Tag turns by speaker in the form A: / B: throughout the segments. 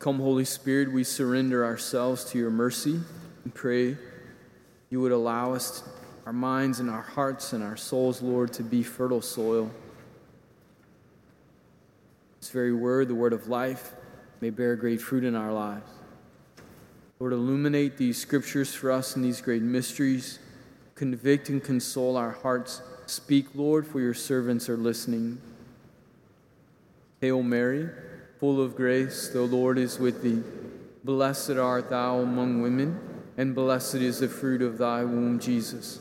A: Come, Holy Spirit, we surrender ourselves to your mercy and pray you would allow us, our minds and our hearts and our souls, Lord, to be fertile soil. This very word, the word of life, may bear great fruit in our lives. Lord, illuminate these scriptures for us and these great mysteries. Convict and console our hearts. Speak, Lord, for your servants are listening. Hail Mary, full of grace, the Lord is with thee. Blessed art thou among women, and blessed is the fruit of thy womb, Jesus.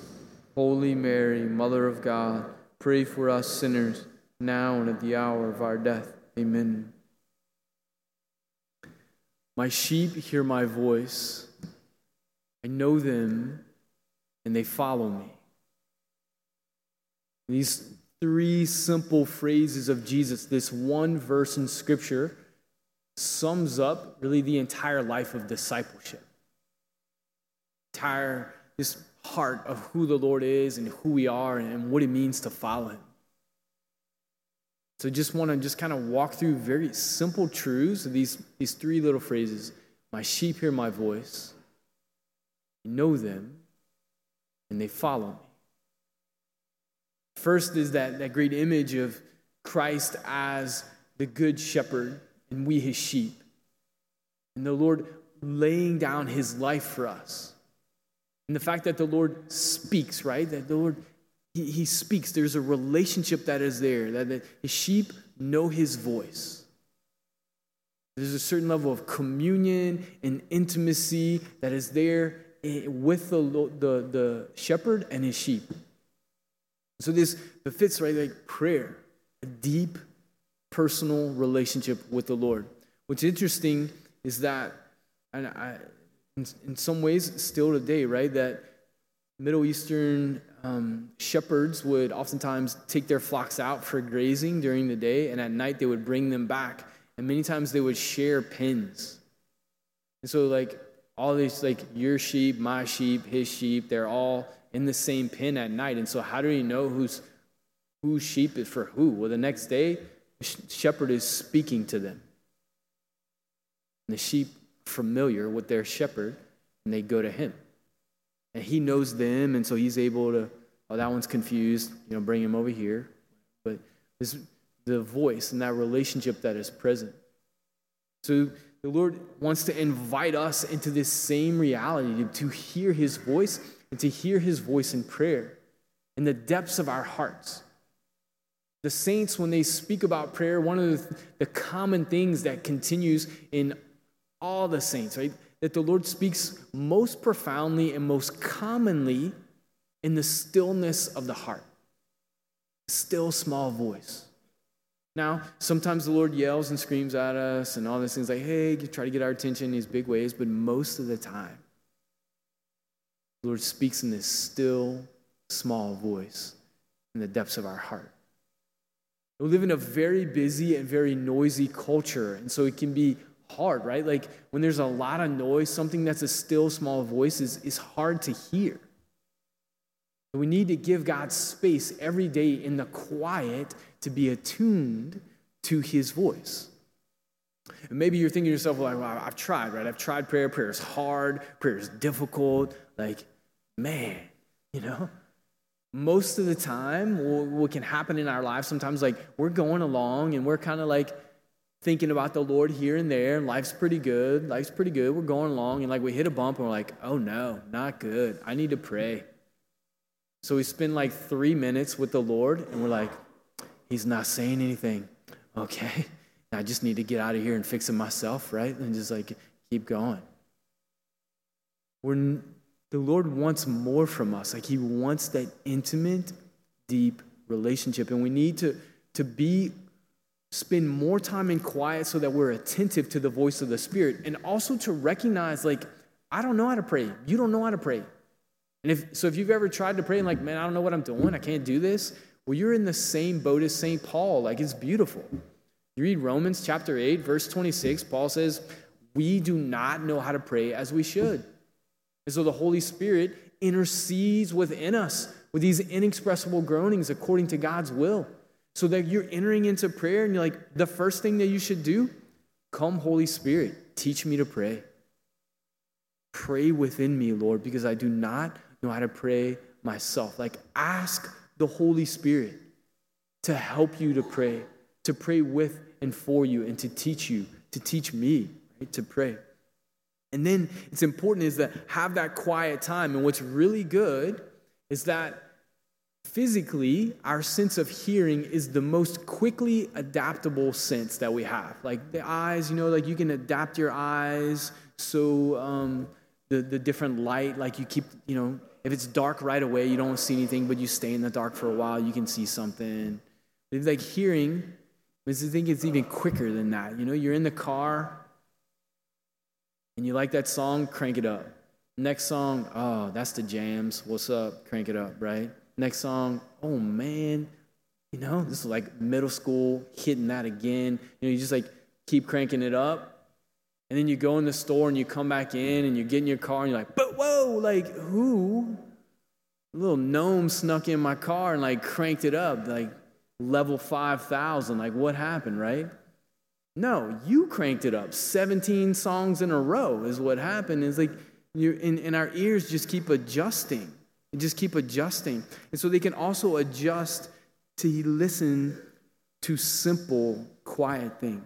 A: Holy Mary, Mother of God, pray for us sinners, now and at the hour of our death. Amen. My sheep hear my voice. I know them, and they follow me. These three simple phrases of Jesus, this one verse in Scripture, sums up really the entire life of discipleship. Entire this heart of who the Lord is and who we are and what it means to follow Him. So just want to just kind of walk through very simple truths of these, these three little phrases. My sheep hear my voice, I know them, and they follow me. First is that, that great image of Christ as the good shepherd and we his sheep. And the Lord laying down his life for us. And the fact that the Lord speaks, right? That the Lord he, he speaks. There's a relationship that is there, that the, the sheep know his voice. There's a certain level of communion and intimacy that is there eh, with the, the, the shepherd and his sheep. So this befits, right, like prayer, a deep personal relationship with the Lord. What's interesting is that, and I, in, in some ways, still today, right, that Middle Eastern um, shepherds would oftentimes take their flocks out for grazing during the day, and at night they would bring them back. And many times they would share pens. And so, like, all these, like, your sheep, my sheep, his sheep, they're all in the same pen at night. And so, how do you know who's, whose sheep is for who? Well, the next day, the shepherd is speaking to them. And the sheep familiar with their shepherd, and they go to him. And he knows them, and so he's able to, oh, that one's confused, you know, bring him over here. But this, the voice and that relationship that is present. So the Lord wants to invite us into this same reality to hear his voice and to hear his voice in prayer in the depths of our hearts. The saints, when they speak about prayer, one of the, the common things that continues in all the saints, right? that the Lord speaks most profoundly and most commonly in the stillness of the heart. Still small voice. Now, sometimes the Lord yells and screams at us and all these things like, hey, try to get our attention in these big ways, but most of the time, the Lord speaks in this still, small voice in the depths of our heart. We live in a very busy and very noisy culture, and so it can be hard, right? Like when there's a lot of noise, something that's a still small voice is, is hard to hear. We need to give God space every day in the quiet to be attuned to his voice. And maybe you're thinking to yourself, well, I've tried, right? I've tried prayer. Prayer is hard. Prayer is difficult. Like, man, you know? Most of the time, what can happen in our lives, sometimes, like, we're going along and we're kind of like, thinking about the Lord here and there, and life's pretty good. Life's pretty good. We're going along, and like we hit a bump, and we're like, oh no, not good. I need to pray. So we spend like three minutes with the Lord, and we're like, He's not saying anything. Okay, I just need to get out of here and fix it myself, right? And just like keep going. We're, the Lord wants more from us. Like He wants that intimate, deep relationship, and we need to to be spend more time in quiet so that we're attentive to the voice of the Spirit and also to recognize, like, I don't know how to pray. You don't know how to pray. And if so, if you've ever tried to pray and like, man, I don't know what I'm doing, I can't do this, well, you're in the same boat as St. Paul. Like, it's beautiful. You read Romans chapter 8, verse 26, Paul says, We do not know how to pray as we should. And so the Holy Spirit intercedes within us with these inexpressible groanings according to God's will. So that you're entering into prayer and you're like, the first thing that you should do Come, Holy Spirit, teach me to pray. Pray within me, Lord, because I do not know how to pray myself. Like, ask the Holy Spirit to help you to pray, to pray with and for you, and to teach you, to teach me right, to pray. And then it's important is that have that quiet time. And what's really good is that physically, our sense of hearing is the most quickly adaptable sense that we have. Like the eyes, you know, like you can adapt your eyes so um, the, the different light, like you keep, you know, if it's dark right away, you don't see anything, but you stay in the dark for a while, you can see something. It's like hearing, I think it's even quicker than that. You know, you're in the car and you like that song, crank it up. Next song, oh, that's the jams. What's up? Crank it up, right? Next song, oh man, you know, this is like middle school, hitting that again. You know, you just like keep cranking it up. And then you go in the store and you come back in and you get in your car and you're like, but whoa, like who? A little gnome snuck in my car and like cranked it up, like level 5,000. Like what happened, right? No, you cranked it up. 17 songs in a row is what happened. It's like you and, and our ears just keep adjusting and just keep adjusting. And so they can also adjust to listen to simple, quiet things,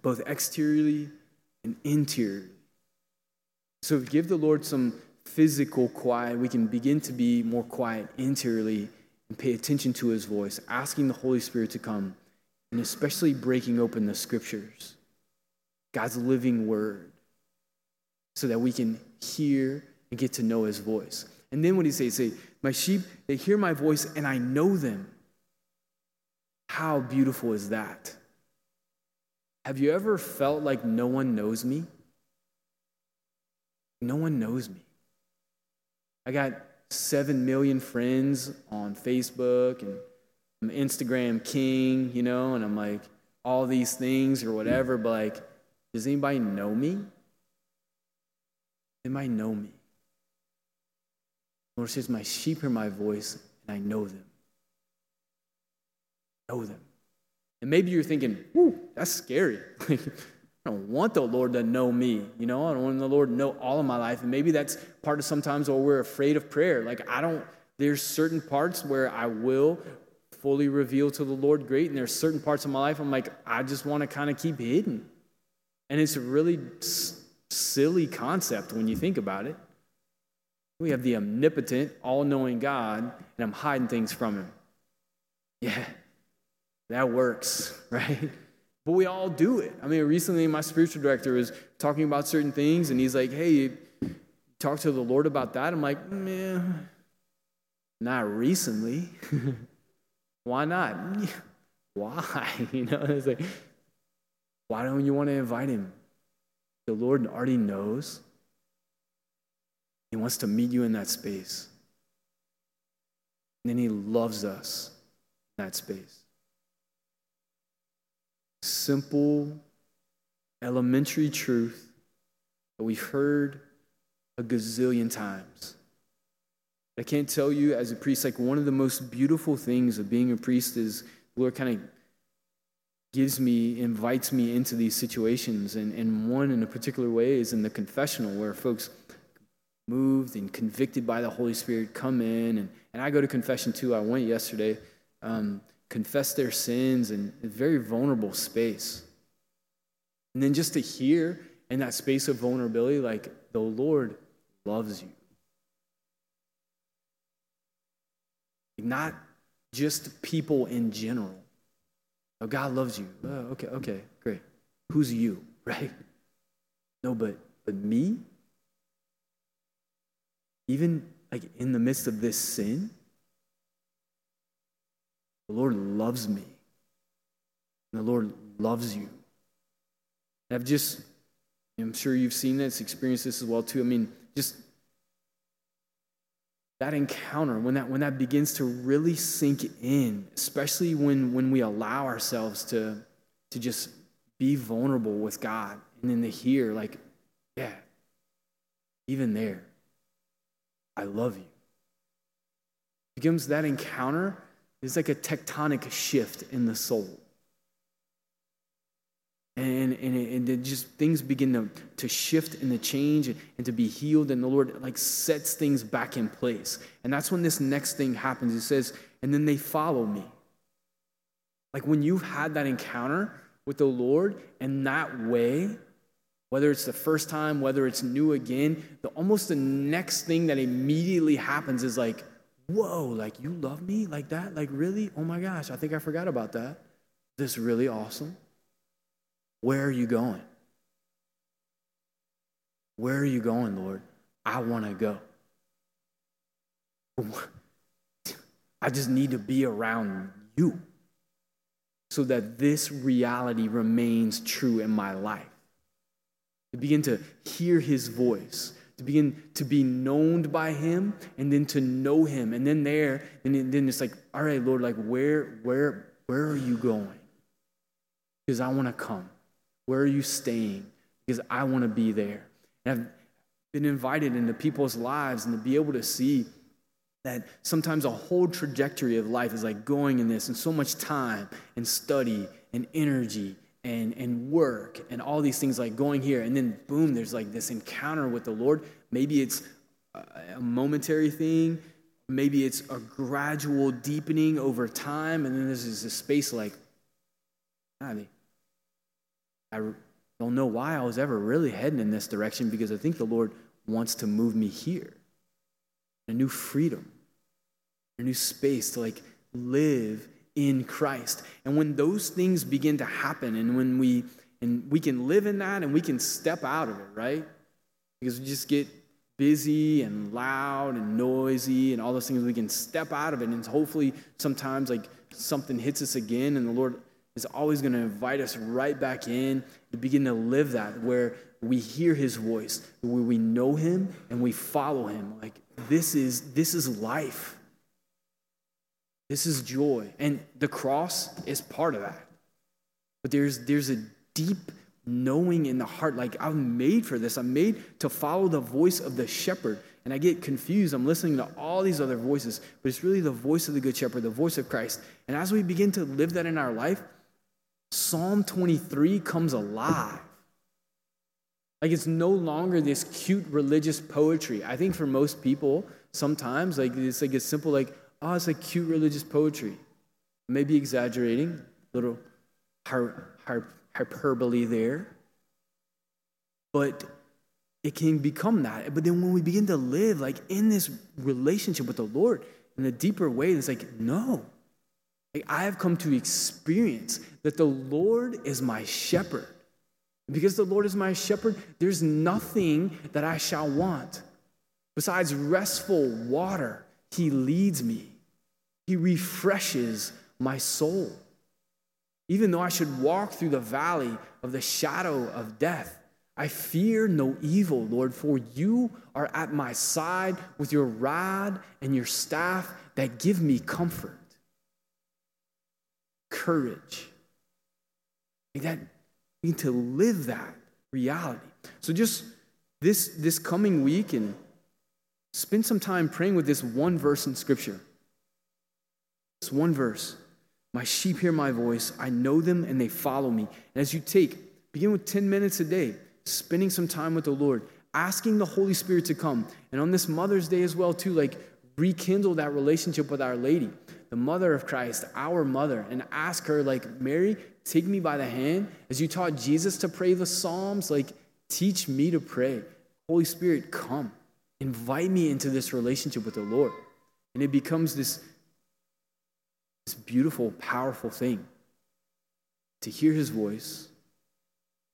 A: both exteriorly and interiorly. So give the Lord some physical quiet. We can begin to be more quiet interiorly and pay attention to his voice, asking the Holy Spirit to come, and especially breaking open the scriptures, God's living word, so that we can hear and get to know his voice. And then what he says, Say, my sheep, they hear my voice and I know them. How beautiful is that? Have you ever felt like no one knows me? No one knows me. I got 7 million friends on Facebook and I'm Instagram king, you know, and I'm like all these things or whatever, but like, does anybody know me? Anybody know me? The Lord says, My sheep hear my voice, and I know them. Know them. And maybe you're thinking, Whoo, that's scary. I don't want the Lord to know me. You know, I don't want the Lord to know all of my life. And maybe that's part of sometimes where we're afraid of prayer. Like, I don't, there's certain parts where I will fully reveal to the Lord great. And there's certain parts of my life I'm like, I just want to kind of keep hidden. And it's a really s- silly concept when you think about it. We have the omnipotent, all knowing God, and I'm hiding things from him. Yeah, that works, right? But we all do it. I mean, recently my spiritual director was talking about certain things, and he's like, hey, talk to the Lord about that. I'm like, man, not recently. why not? why? You know, it's like, why don't you want to invite him? The Lord already knows. He wants to meet you in that space. And then He loves us in that space. Simple, elementary truth that we've heard a gazillion times. I can't tell you as a priest, like one of the most beautiful things of being a priest is the Lord kind of gives me, invites me into these situations. And, and one in a particular way is in the confessional, where folks moved and convicted by the Holy Spirit come in. And, and I go to confession too. I went yesterday, um, confess their sins in a very vulnerable space. And then just to hear in that space of vulnerability, like the Lord loves you. Not just people in general. Oh, God loves you. Oh, okay, okay, great. Who's you, right? No, but but me? even like in the midst of this sin, the Lord loves me. And the Lord loves you. I've just, I'm sure you've seen this, experienced this as well too. I mean, just that encounter, when that when that begins to really sink in, especially when when we allow ourselves to to just be vulnerable with God and then to hear, like, yeah, even there, I love you. It becomes that encounter is like a tectonic shift in the soul. and, and, and it just things begin to, to shift and to change and, and to be healed and the lord like sets things back in place. And that's when this next thing happens. He says and then they follow me. Like when you've had that encounter with the lord in that way whether it's the first time whether it's new again the almost the next thing that immediately happens is like whoa like you love me like that? Like really? Oh my gosh i think i forgot about that. This really awesome where are you going? Where are you going, Lord? I want to go. I just need to be around you so that this reality remains true in my life. To begin to hear his voice, to begin to be known by him, and then to know him. And then there, and then it's like, all right, Lord, like where, where, where are you going? Because I want to come. Where are you staying? Because I want to be there. And I've been invited into people's lives and to be able to see that sometimes a whole trajectory of life is like going in this and so much time and study and energy and, and work and all these things like going here and then boom there's like this encounter with the lord maybe it's a momentary thing maybe it's a gradual deepening over time and then there's this space like I mean, I don't know why I was ever really heading in this direction because I think the Lord wants to move me here. A new freedom, a new space to like live in Christ. And when those things begin to happen and when we and we can live in that and we can step out of it, right? Because we just get busy and loud and noisy and all those things we can step out of it and hopefully sometimes like something hits us again and the Lord is always going to invite us right back in to begin to live that where we hear his voice where we know him and we follow him. Like this is this is life. This is joy. And the cross is part of that. But there's there's a deep knowing in the heart like i'm made for this. I'm made to follow the voice of the shepherd. And I get confused. I'm listening to all these other voices, but it's really the voice of the Good Shepherd, the voice of Christ. And as we begin to live that in our life, Psalm 23 comes alive. Like it's no longer this cute religious poetry. I think for most people, sometimes like it's like a simple like, oh, it's like cute religious poetry. Maybe exaggerating, a little hyperbole there. But it can become that. But then when we begin to live like in this relationship with the Lord in a deeper way, it's like, no, I have come to experience that the Lord is my shepherd. Because the Lord is my shepherd, there's nothing that I shall want. Besides restful water, He leads me, He refreshes my soul. Even though I should walk through the valley of the shadow of death, I fear no evil, Lord, for you are at my side with your rod and your staff that give me comfort courage. We need to live that reality. So just this this coming week and spend some time praying with this one verse in scripture. This one verse. My sheep hear my voice. I know them and they follow me. And as you take, begin with 10 minutes a day, spending some time with the Lord, asking the Holy Spirit to come. And on this Mother's Day as well, too, like rekindle that relationship with Our Lady the mother of Christ, our mother, and ask her, like, Mary, take me by the hand. As you taught Jesus to pray the Psalms, like, teach me to pray. Holy Spirit, come. Invite me into this relationship with the Lord. And it becomes this, this beautiful, powerful thing to hear his voice,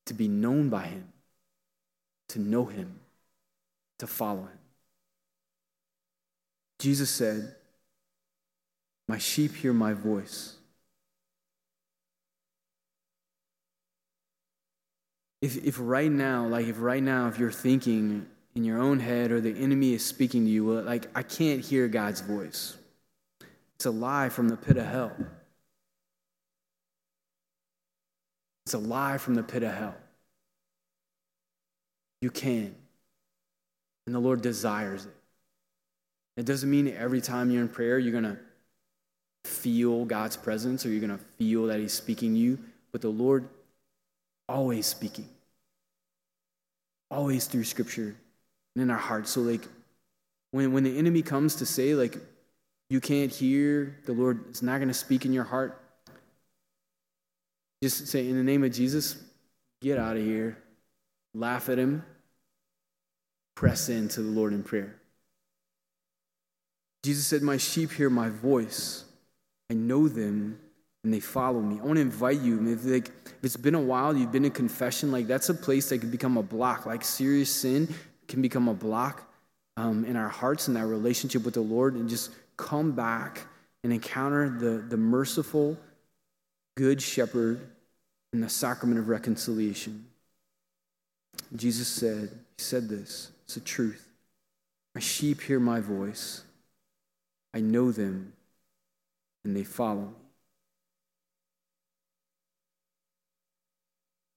A: to be known by him, to know him, to follow him. Jesus said, my sheep hear my voice. If, if right now, like if right now, if you're thinking in your own head or the enemy is speaking to you, well, like, I can't hear God's voice. It's a lie from the pit of hell. It's a lie from the pit of hell. You can. And the Lord desires it. It doesn't mean every time you're in prayer, you're going to feel God's presence or you're going to feel that He's speaking you. But the Lord always speaking, always through scripture and in our hearts. So, like, when, when the enemy comes to say, like, you can't hear, the Lord is not going to speak in your heart, just say, in the name of Jesus, get out of here. Laugh at him. Press into the Lord in prayer. Jesus said, My sheep hear my voice. I know them and they follow me. I want to invite you. If, like, if it's been a while, you've been in confession, like that's a place that can become a block. Like serious sin can become a block um, in our hearts and our relationship with the Lord, and just come back and encounter the, the merciful, good shepherd in the sacrament of reconciliation. Jesus said, He said this, it's the truth. My sheep hear my voice. I know them, and they follow me.